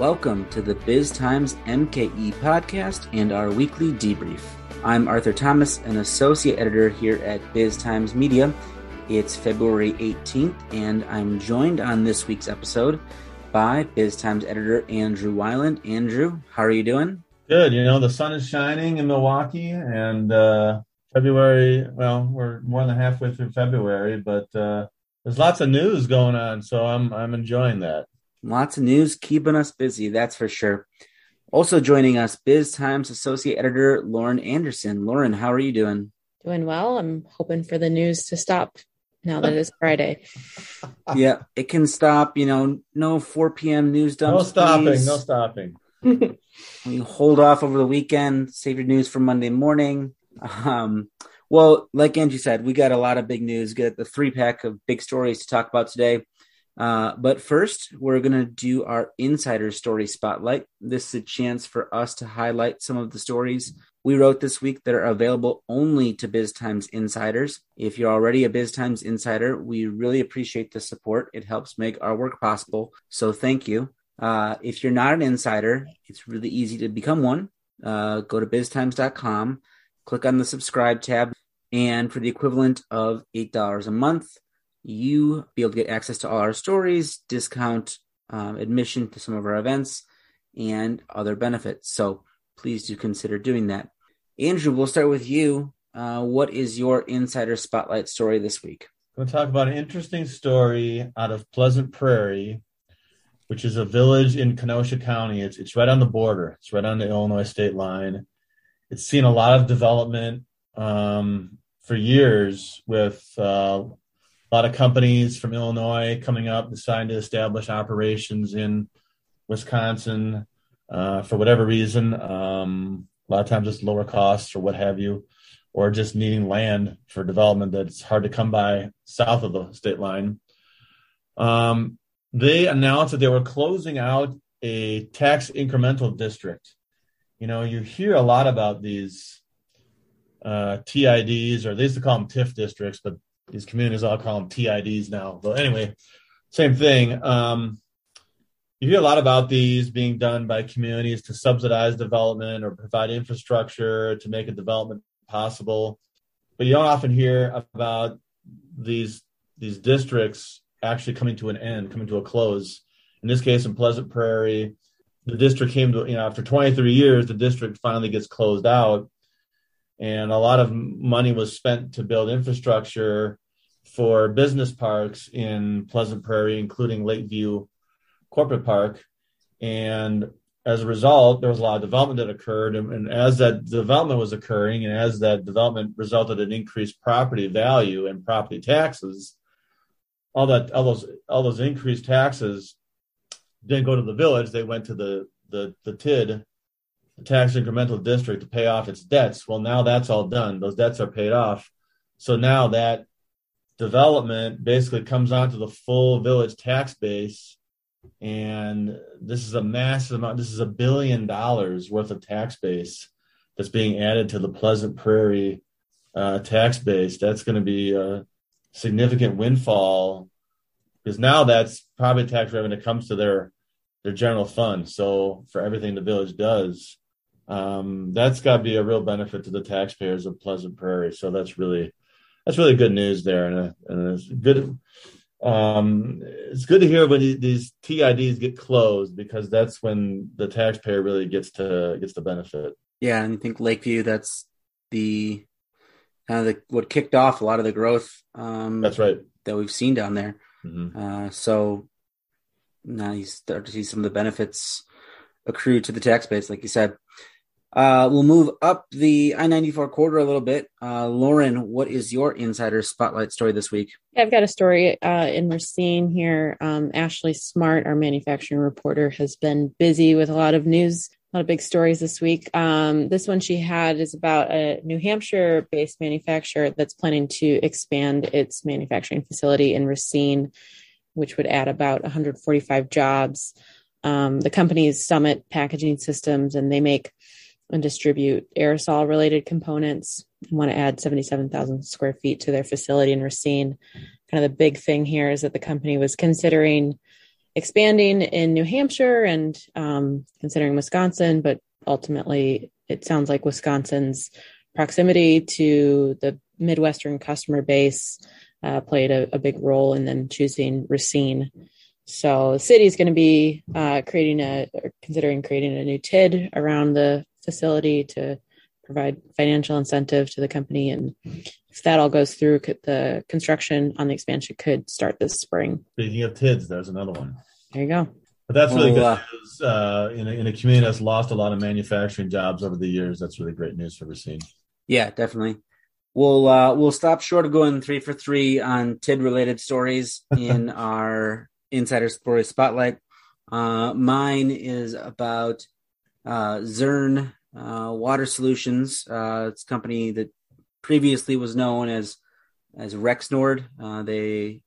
Welcome to the Biz Times MKE podcast and our weekly debrief. I'm Arthur Thomas, an associate editor here at Biz Times Media. It's February 18th, and I'm joined on this week's episode by Biz Times editor Andrew Weiland. Andrew, how are you doing? Good. You know, the sun is shining in Milwaukee, and uh, February, well, we're more than halfway through February, but uh, there's lots of news going on, so I'm I'm enjoying that. Lots of news keeping us busy, that's for sure. Also joining us, Biz Times associate editor Lauren Anderson. Lauren, how are you doing? Doing well. I'm hoping for the news to stop now that it's Friday. yeah, it can stop. You know, no 4 p.m. news dumps. No stopping. Please. No stopping. you hold off over the weekend. Save your news for Monday morning. Um, well, like Angie said, we got a lot of big news. Get the three pack of big stories to talk about today. Uh, but first, we're going to do our insider story spotlight. This is a chance for us to highlight some of the stories we wrote this week that are available only to Biz Times insiders. If you're already a Biz Times insider, we really appreciate the support. It helps make our work possible. So thank you. Uh, if you're not an insider, it's really easy to become one. Uh, go to biztimes.com, click on the subscribe tab, and for the equivalent of $8 a month, you be able to get access to all our stories, discount um, admission to some of our events, and other benefits. So please do consider doing that. Andrew, we'll start with you. Uh, what is your insider spotlight story this week? I'm going to talk about an interesting story out of Pleasant Prairie, which is a village in Kenosha County. It's, it's right on the border, it's right on the Illinois state line. It's seen a lot of development um, for years with uh, a lot of companies from Illinois coming up, deciding to establish operations in Wisconsin uh, for whatever reason. Um, a lot of times it's lower costs or what have you, or just needing land for development that's hard to come by south of the state line. Um, they announced that they were closing out a tax incremental district. You know, you hear a lot about these uh, TIDs, or they used to call them TIF districts, but these communities all call them TIDs now. But anyway, same thing. Um, you hear a lot about these being done by communities to subsidize development or provide infrastructure to make a development possible. But you don't often hear about these these districts actually coming to an end, coming to a close. In this case, in Pleasant Prairie, the district came to you know after 23 years, the district finally gets closed out and a lot of money was spent to build infrastructure for business parks in Pleasant Prairie, including Lakeview Corporate Park. And as a result, there was a lot of development that occurred. And, and, as that development was occurring, and as that development resulted in increased property value and property taxes, all that all those all those increased taxes didn't go to the village; they went to the the the TID the tax incremental district to pay off its debts. Well, now that's all done. Those debts are paid off. So now that development basically comes onto the full village tax base. And this is a massive amount. This is a billion dollars worth of tax base that's being added to the Pleasant Prairie uh, tax base. That's going to be a significant windfall because now that's property tax revenue comes to their their general fund. So for everything the village does, um, that's got to be a real benefit to the taxpayers of Pleasant Prairie. So that's really that's really good news there, and, uh, and it's good. Um, it's good to hear when these TIDs get closed because that's when the taxpayer really gets to gets the benefit. Yeah, and I think Lakeview that's the kind of the, what kicked off a lot of the growth. Um, that's right that we've seen down there. Mm-hmm. Uh, so now you start to see some of the benefits accrue to the tax base, like you said. Uh, we'll move up the I 94 corridor a little bit. Uh, Lauren, what is your insider spotlight story this week? I've got a story uh, in Racine here. Um, Ashley Smart, our manufacturing reporter, has been busy with a lot of news, a lot of big stories this week. Um, this one she had is about a New Hampshire based manufacturer that's planning to expand its manufacturing facility in Racine, which would add about 145 jobs. Um, the company's Summit Packaging Systems, and they make and distribute aerosol related components. want to add 77,000 square feet to their facility in Racine. Kind of the big thing here is that the company was considering expanding in New Hampshire and um, considering Wisconsin, but ultimately it sounds like Wisconsin's proximity to the Midwestern customer base uh, played a, a, big role in them choosing Racine. So the city is going to be uh, creating a, considering creating a new TID around the facility to provide financial incentive to the company. And if that all goes through, the construction on the expansion could start this spring. Speaking of TIDs, there's another one. There you go. But that's really good news. Uh, in, a, in a community that's lost a lot of manufacturing jobs over the years, that's really great news for Racine. Yeah, definitely. We'll uh, we'll stop short of going three for three on TID related stories in our Insider Story Spotlight. Uh, mine is about uh, Zurn uh, Water Solutions. Uh, it's a company that previously was known as as Rexnord. Uh, they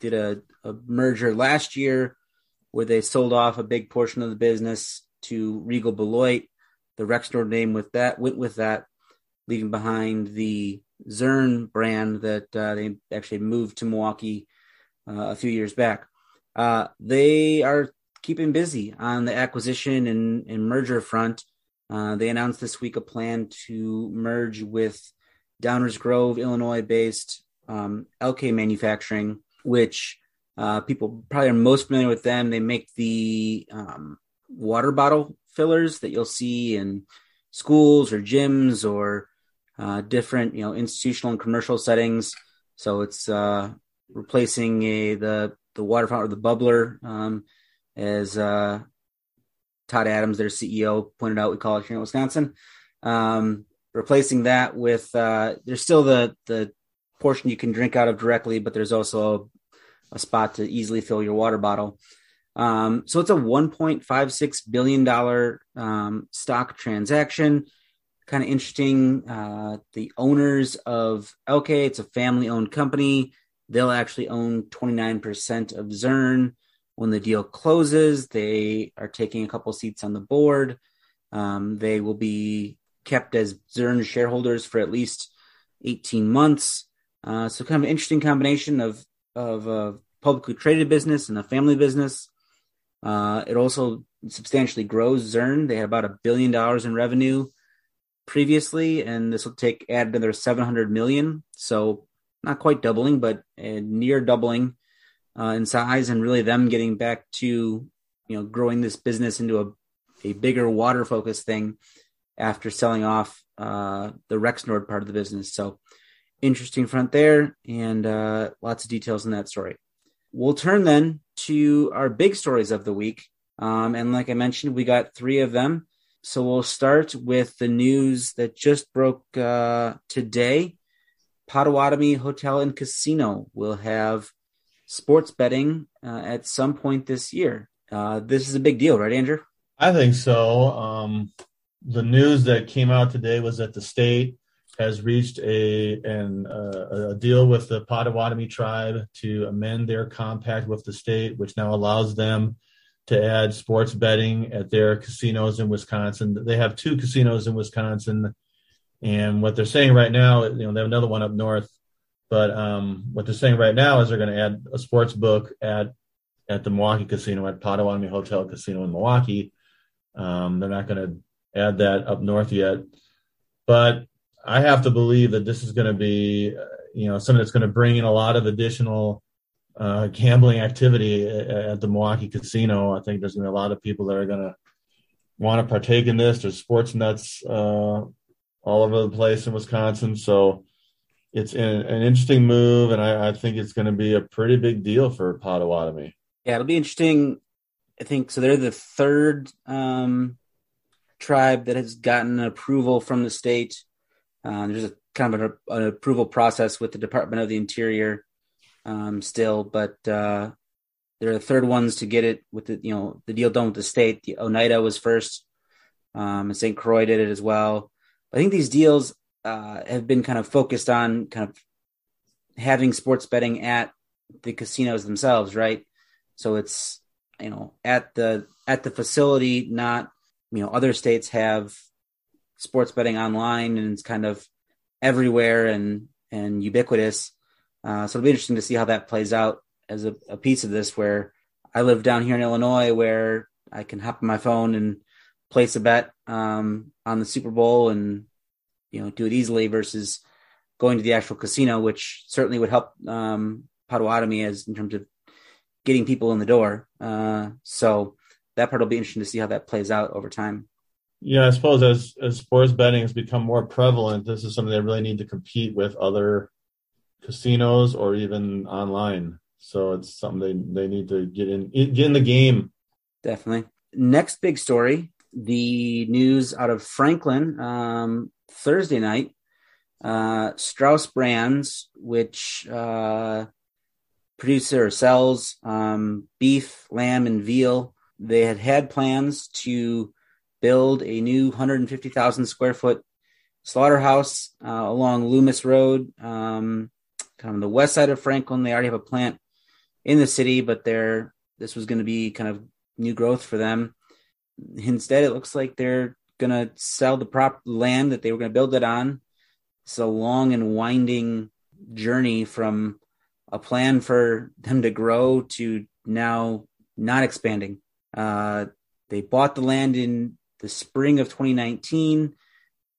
did a, a merger last year where they sold off a big portion of the business to Regal Beloit. The Rexnord name with that went with that, leaving behind the Zurn brand that uh, they actually moved to Milwaukee uh, a few years back. They are keeping busy on the acquisition and, and merger front. Uh, they announced this week a plan to merge with Downers Grove, Illinois based um, Elkay Manufacturing, which uh, people probably are most familiar with them. They make the um, water bottle fillers that you'll see in schools or gyms or uh, different, you know, institutional and commercial settings. So it's uh, replacing a the the water fountain or the bubbler, um, as uh, Todd Adams, their CEO, pointed out. We call it here in Wisconsin. Um, replacing that with uh, there's still the the portion you can drink out of directly, but there's also a, a spot to easily fill your water bottle. Um, so it's a 1.56 billion dollar um, stock transaction kind of interesting. Uh, the owners of Elkay, it's a family owned company. They'll actually own 29% of Zurn. When the deal closes, they are taking a couple seats on the board. Um, they will be kept as Zurn shareholders for at least 18 months. Uh, so, kind of an interesting combination of of a publicly traded business and a family business. Uh, it also substantially grows Zurn. They had about a billion dollars in revenue previously, and this will take add another 700 million. So not quite doubling, but near doubling uh, in size, and really them getting back to you know growing this business into a a bigger water focused thing after selling off uh, the Rexnord part of the business. So interesting front there, and uh, lots of details in that story. We'll turn then to our big stories of the week. Um, and like I mentioned, we got three of them. So we'll start with the news that just broke uh, today. Potawatomi Hotel and Casino will have sports betting uh, at some point this year. Uh, this is a big deal, right, Andrew? I think so. Um, the news that came out today was that the state has reached a an, uh, a deal with the Potawatomi tribe to amend their compact with the state, which now allows them to add sports betting at their casinos in Wisconsin. They have two casinos in Wisconsin, and what they're saying right now, you know, they have another one up north. But um, what they're saying right now is they're going to add a sports book at at the Milwaukee Casino at Potawatomi Hotel Casino in Milwaukee. Um, they're not going to add that up north yet, but I have to believe that this is going to be, uh, you know, something that's going to bring in a lot of additional uh, gambling activity at the Milwaukee casino. I think there's going to be a lot of people that are going to want to partake in this. There's sports nuts uh, all over the place in Wisconsin. So it's an, interesting move, and I, I, think it's going to be a pretty big deal for Potawatomi. Yeah, it'll be interesting. I think so. They're the third um, tribe that has gotten approval from the state. Uh, there's a kind of an, an approval process with the Department of the Interior um, still, but uh, they're the third ones to get it with the you know the deal done with the state. The Oneida was first, um, and St. Croix did it as well. I think these deals uh, have been kind of focused on kind of having sports betting at the casinos themselves, right? So it's you know at the at the facility, not you know other states have sports betting online and it's kind of everywhere and and ubiquitous. Uh, so it'll be interesting to see how that plays out as a, a piece of this, where I live down here in Illinois where I can hop on my phone and place a bet um, on the Super Bowl and you know do it easily versus going to the actual casino, which certainly would help um, Potawatomi as in terms of getting people in the door. Uh, so that part will be interesting to see how that plays out over time. Yeah, I suppose as as sports betting has become more prevalent, this is something they really need to compete with other casinos or even online. So it's something they, they need to get in get in the game. Definitely. Next big story: the news out of Franklin um, Thursday night. Uh, Strauss Brands, which uh, produces or sells um, beef, lamb, and veal, they had had plans to build a new 150,000 square foot slaughterhouse uh, along Loomis Road, um, kind of on the west side of Franklin. They already have a plant in the city, but they're this was going to be kind of new growth for them. Instead, it looks like they're going to sell the prop land that they were going to build it on. It's a long and winding journey from a plan for them to grow to now not expanding. Uh, they bought the land in the spring of 2019.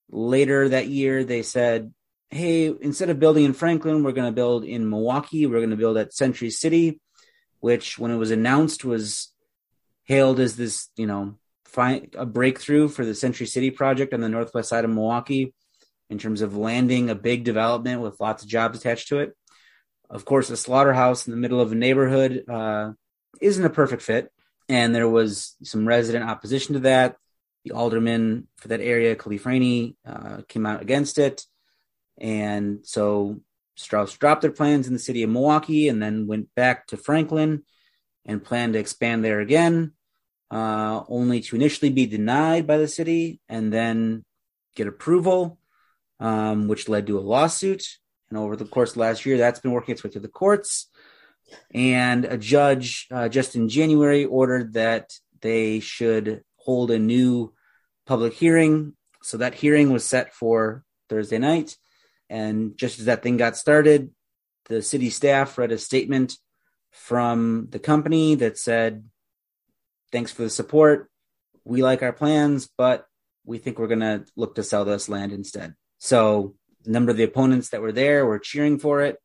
Later that year, they said, Hey, instead of building in Franklin, we're going to build in Milwaukee. We're going to build at Century City, which, when it was announced, was hailed as this, you know, a breakthrough for the Century City project on the northwest side of Milwaukee in terms of landing a big development with lots of jobs attached to it. Of course, a slaughterhouse in the middle of a neighborhood uh, isn't a perfect fit, and there was some resident opposition to that the alderman for that area, Khalif Rainey, uh, came out against it. And so Strauss dropped their plans in the city of Milwaukee and then went back to Franklin and planned to expand there again, uh, only to initially be denied by the city and then get approval, um, which led to a lawsuit. And over the course of last year, that's been working its way through the courts. And a judge uh, just in January ordered that they should hold a new public hearing. So that hearing was set for Thursday night. And just as that thing got started, the city staff read a statement from the company that said, Thanks for the support. We like our plans, but we think we're going to look to sell this land instead. So, a number of the opponents that were there were cheering for it.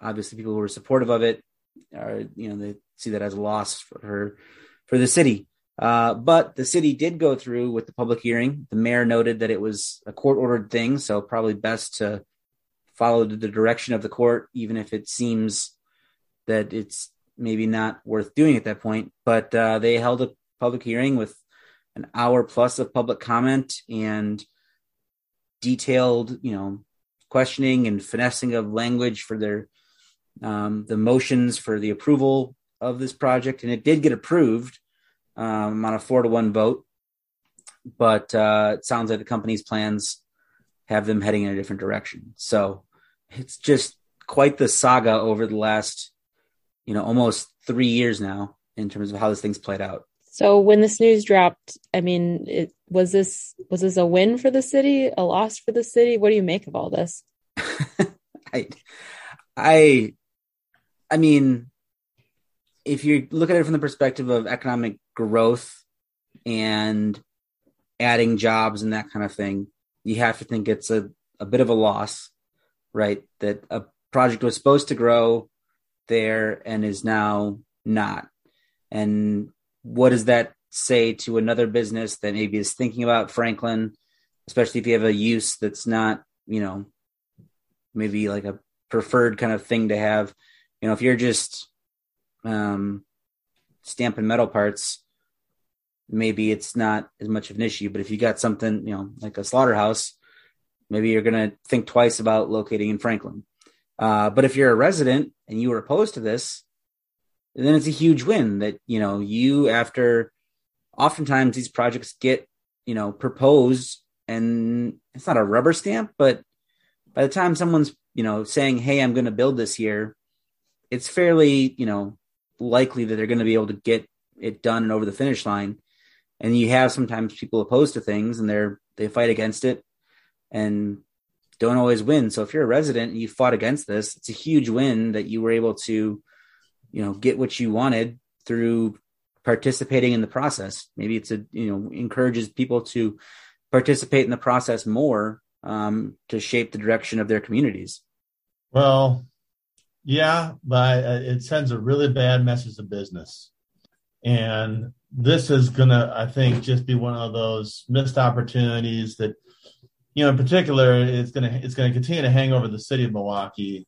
Obviously, people who were supportive of it are, you know, they see that as a loss for her, for the city. Uh, but the city did go through with the public hearing. The mayor noted that it was a court ordered thing, so probably best to follow the direction of the court, even if it seems that it's maybe not worth doing at that point. But uh, they held a public hearing with an hour plus of public comment and detailed, you know, questioning and finessing of language for their um, the motions for the approval of this project, and it did get approved um, on a four to one vote. But uh, it sounds like the company's plans have them heading in a different direction. So it's just quite the saga over the last, you know, almost three years now in terms of how this thing's played out. So when this news dropped, I mean, it, was this was this a win for the city, a loss for the city? What do you make of all this? I, I, I mean, if you look at it from the perspective of economic growth and adding jobs and that kind of thing, you have to think it's a, a bit of a loss, right? That a project was supposed to grow there and is now not. And what does that say to another business that maybe is thinking about Franklin, especially if you have a use that's not, you know, maybe like a preferred kind of thing to have? You know, if you're just um, stamping metal parts, maybe it's not as much of an issue. But if you got something, you know, like a slaughterhouse, maybe you're going to think twice about locating in Franklin. Uh, but if you're a resident and you were opposed to this, then it's a huge win that, you know, you after oftentimes these projects get, you know, proposed and it's not a rubber stamp, but by the time someone's, you know, saying, Hey, I'm going to build this here, it's fairly, you know, likely that they're going to be able to get it done and over the finish line. And you have sometimes people opposed to things and they're they fight against it and don't always win. So if you're a resident and you fought against this, it's a huge win that you were able to, you know, get what you wanted through participating in the process. Maybe it's a you know encourages people to participate in the process more um, to shape the direction of their communities. Well, yeah, but it sends a really bad message to business, and this is gonna, I think, just be one of those missed opportunities that, you know, in particular, it's gonna it's gonna continue to hang over the city of Milwaukee.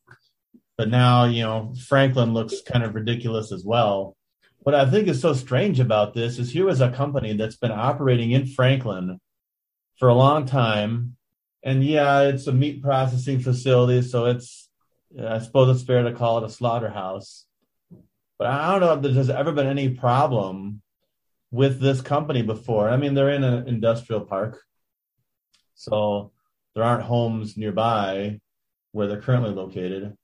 But now, you know, Franklin looks kind of ridiculous as well what I think is so strange about this is here was a company that's been operating in Franklin for a long time. And yeah, it's a meat processing facility, so it's I suppose it's fair to call it a slaughterhouse. But I don't know if there's ever been any problem with this company before. I mean, they're in an industrial park, so there aren't homes nearby where they're currently located.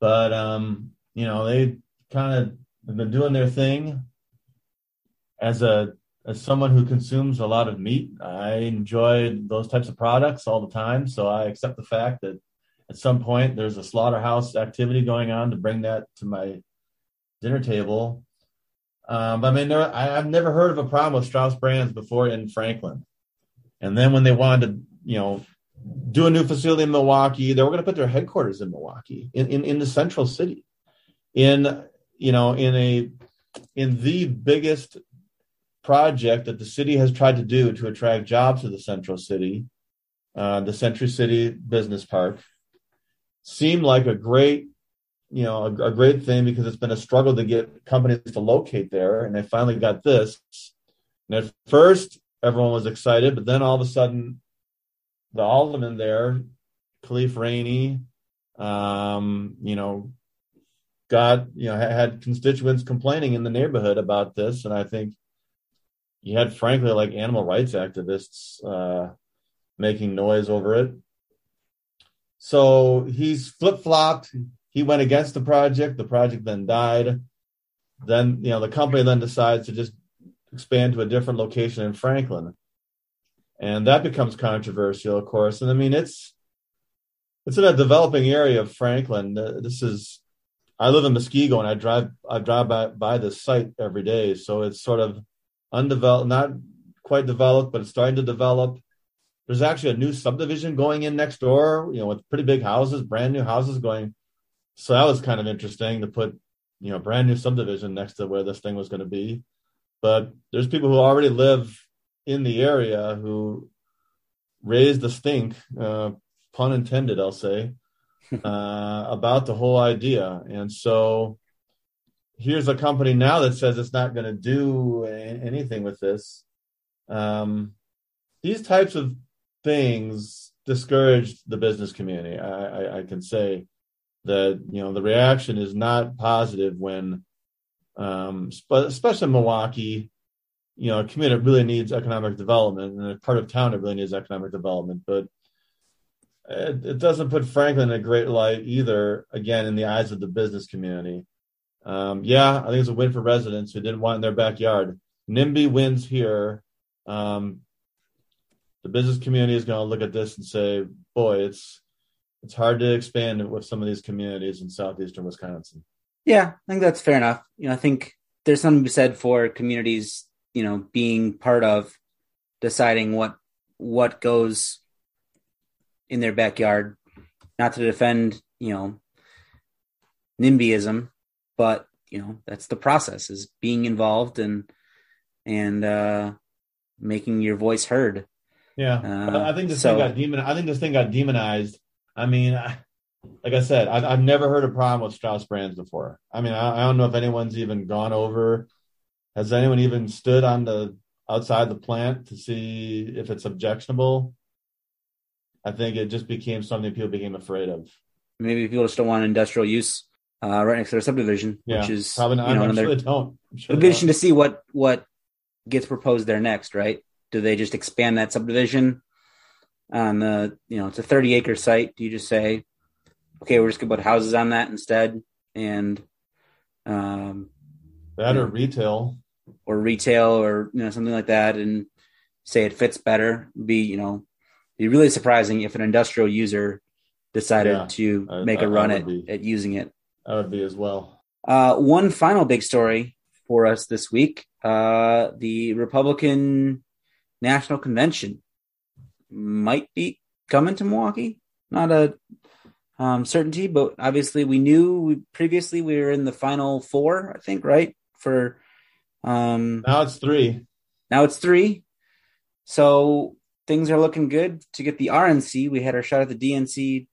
But um, you know, they kind of have been doing their thing. As a as someone who consumes a lot of meat, I enjoy those types of products all the time. So I accept the fact that at some point there's a slaughterhouse activity going on to bring that to my dinner table. Um, I mean, there, I, have never heard of a problem with Strauss Brands before in Franklin. And then when they wanted to, you know, do a new facility in Milwaukee, they were going to put their headquarters in Milwaukee, in, in, in the central city, in you know, in a in the biggest project that the city has tried to do to attract jobs to the central city, uh, the Century City Business Park, seemed like a great, you know, a, a, great thing because it's been a struggle to get companies to locate there, and they finally got this. And at first, everyone was excited, but then all of a sudden, the alderman there, Khalif Rainey, um, you know, got you know had constituents complaining in the neighborhood about this, and I think you had frankly like animal rights activists uh, making noise over it. So he's flip flopped. He went against the project. The project then died. Then you know the company then decides to just expand to a different location in Franklin, and that becomes controversial, of course. And I mean it's it's in a developing area of Franklin. Uh, this is I live in Muskego and I drive I drive by, by this site every day, so it's sort of undeveloped, not quite developed, but it's starting to develop. There's actually a new subdivision going in next door, you know, with pretty big houses, brand new houses going. So that was kind of interesting to put, you know, brand new subdivision next to where this thing was going to be. But there's people who already live in the area who raised the stink, uh, pun intended, I'll say, uh, about the whole idea. And so here's a company now that says it's not going to do anything with this. Um, these types of things discouraged the business community. I, I, I, can say that you know the reaction is not positive when, um, especially Milwaukee, you know, a community really needs economic development, and a part of town that really needs economic development. But it, it, doesn't put Franklin in a great light either. Again, in the eyes of the business community. Um, yeah, I think it's a win for residents who didn't want in their backyard. NIMBY wins here. Um, the business community is going to look at this and say, "Boy, it's it's hard to expand with some of these communities in southeastern Wisconsin." Yeah, I think that's fair enough. You know, I think there's something to be said for communities, you know, being part of deciding what what goes in their backyard. Not to defend, you know, NIMBYism, but you know that's the process is being involved and and uh, making your voice heard. Yeah, uh, I think this so, thing got demon. I think this thing got demonized. I mean, I, like I said, I, have never heard a problem with Strauss brands before. I mean, I, I, don't know if anyone's even gone over. Has anyone even stood on the outside the plant to see if it's objectionable? I think it just became something people became afraid of. Maybe people just don't want industrial use uh, right next to their subdivision, yeah, which is probably not. You know, I'm sure they don't. Sure it'll be interesting to see what what gets proposed there next. Right? Do they just expand that subdivision on the you know it's a 30 acre site? Do you just say, okay, we're just gonna put houses on that instead, and um, that or retail or retail or you know something like that, and say it fits better. Be you know be really surprising if an industrial user decided yeah, to make I, a run at, at using it. That would be as well. Uh, one final big story for us this week. Uh, the Republican National Convention might be coming to Milwaukee. Not a um, certainty, but obviously we knew we, previously we were in the final four, I think, right? For um, now it's three. Now it's three. So things are looking good to get the RNC. We had our shot at the DNC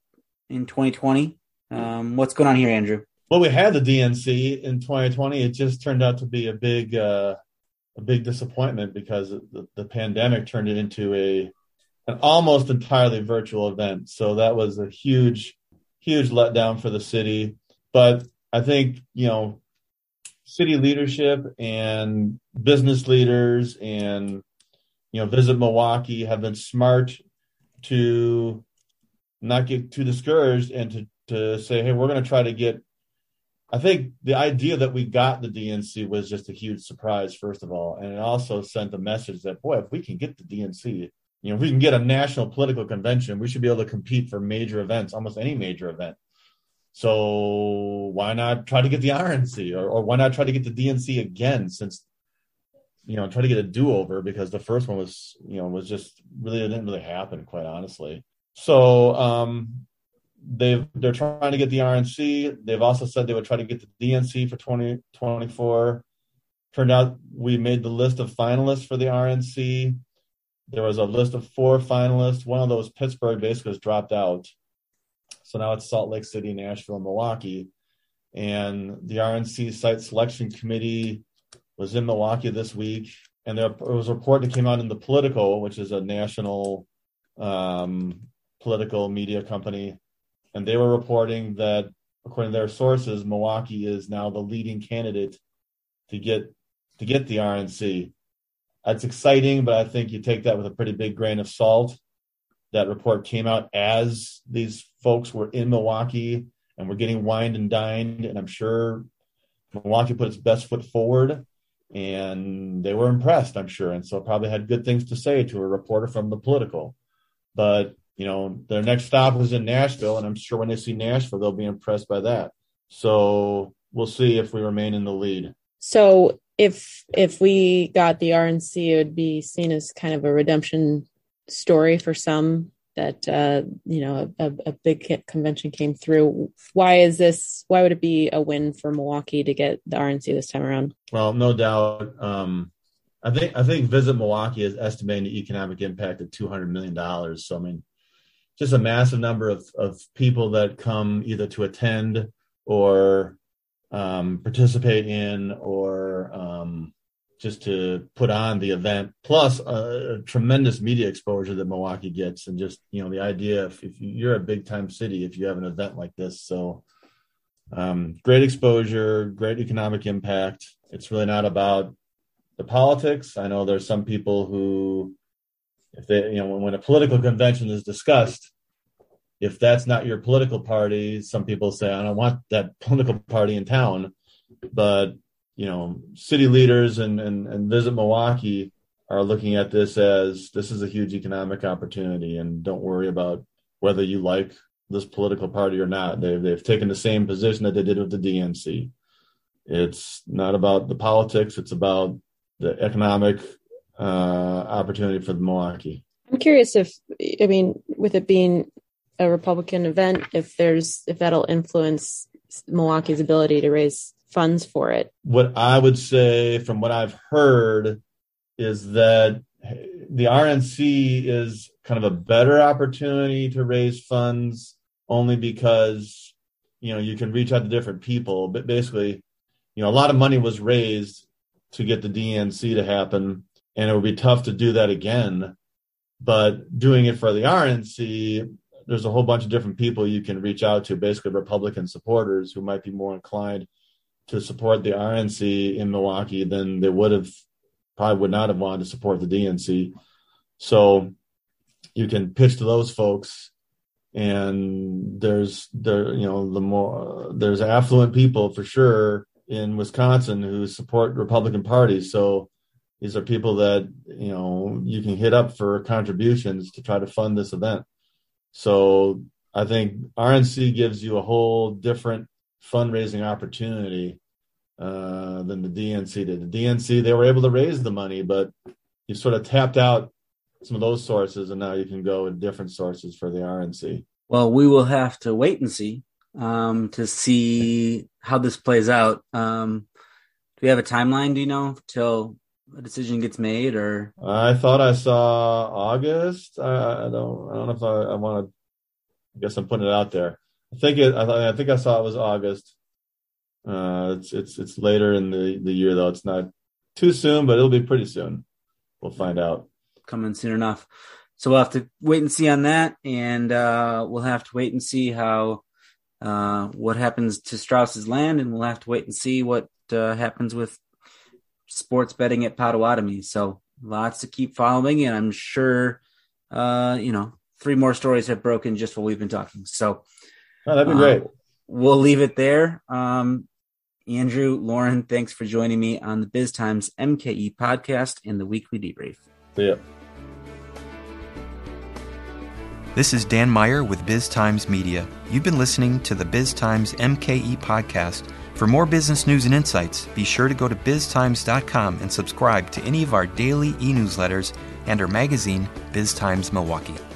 in 2020. Um, what's going on here, Andrew? Well, we had the DNC in 2020. It just turned out to be a big, uh, a big disappointment because the, the pandemic turned it into a an almost entirely virtual event. So that was a huge, huge letdown for the city. But I think you know, city leadership and business leaders and you know, visit Milwaukee have been smart to not get too discouraged and to to say, hey, we're going to try to get. I think the idea that we got the DNC was just a huge surprise, first of all, and it also sent a message that boy, if we can get the DNC, you know, if we can get a national political convention, we should be able to compete for major events, almost any major event. So why not try to get the RNC, or, or why not try to get the DNC again? Since you know, try to get a do over because the first one was, you know, was just really didn't really happen, quite honestly. So um, they've they're trying to get the RNC. They've also said they would try to get the DNC for 2024. Turned out we made the list of finalists for the RNC. There was a list of four finalists. One of those Pittsburgh basically has dropped out. So now it's Salt Lake City, Nashville, and Milwaukee. And the RNC site selection committee was in Milwaukee this week, and there was a report that came out in the Politico, which is a national um, political media company, and they were reporting that, according to their sources, Milwaukee is now the leading candidate to get to get the RNC. That's exciting, but I think you take that with a pretty big grain of salt. That report came out as these folks were in Milwaukee and were getting wined and dined, and I'm sure Milwaukee put its best foot forward and they were impressed, I'm sure, and so probably had good things to say to a reporter from the Politico. But you know, their next stop was in Nashville, and I'm sure when they see Nashville, they'll be impressed by that. So we'll see if we remain in the lead. So if if we got the RNC, it would be seen as kind of a redemption story for some that uh, you know a, a, big convention came through. Why is this? Why would it be a win for Milwaukee to get the RNC this time around? Well, no doubt. Um, I think I think Visit Milwaukee is estimating the economic impact of two hundred million dollars. So I mean, just a massive number of of people that come either to attend or um, participate in or um, just to put on the event, plus a, a, tremendous media exposure that Milwaukee gets, and just you know the idea if, if you're a big time city, if you have an event like this, so um, great exposure, great economic impact. It's really not about the politics. I know there's some people who, if they you know when, when a political convention is discussed, if that's not your political party, some people say I don't want that political party in town, but you know, city leaders and, and, and Visit Milwaukee are looking at this as this is a huge economic opportunity and don't worry about whether you like this political party or not. They've, they've taken the same position that they did with the DNC. It's not about the politics, it's about the economic uh, opportunity for the Milwaukee. I'm curious if, I mean, with it being a Republican event, if there's, if that'll influence Milwaukee's ability to raise funds for it. What I would say from what I've heard is that the RNC is kind of a better opportunity to raise funds only because you know you can reach out to different people but basically you know a lot of money was raised to get the DNC to happen and it would be tough to do that again but doing it for the RNC there's a whole bunch of different people you can reach out to basically Republican supporters who might be more inclined to support the RNC in Milwaukee than they would have probably would not have wanted to support the DNC. So you can pitch to those folks and there's there you know the more there's affluent people for sure in Wisconsin who support Republican parties. So these are people that you know you can hit up for contributions to try to fund this event. So I think RNC gives you a whole different fundraising opportunity uh, than the DNC did. The DNC they were able to raise the money, but you sort of tapped out some of those sources, and now you can go with different sources for the RNC. Well, we will have to wait and see um, to see how this plays out. Um, do we have a timeline? Do you know till a decision gets made, or I thought I saw August. I, I don't. I don't know if I, I want to. I guess I'm putting it out there. I think it. I, I think I saw it was August. Uh, it's it's it's later in the the year though. It's not too soon, but it'll be pretty soon. We'll find out. Coming soon enough. So we'll have to wait and see on that, and uh, we'll have to wait and see how uh, what happens to Strauss's land, and we'll have to wait and see what uh, happens with sports betting at Potawatomi. So lots to keep following, and I'm sure uh, you know three more stories have broken just while we've been talking. So oh, that'd be great. Uh, we'll leave it there. Um, Andrew, Lauren, thanks for joining me on the Biz Times MKE podcast and the weekly debrief. See ya. This is Dan Meyer with Biz Times Media. You've been listening to the Biz Times MKE podcast. For more business news and insights, be sure to go to biztimes.com and subscribe to any of our daily e newsletters and our magazine, Biz Times Milwaukee.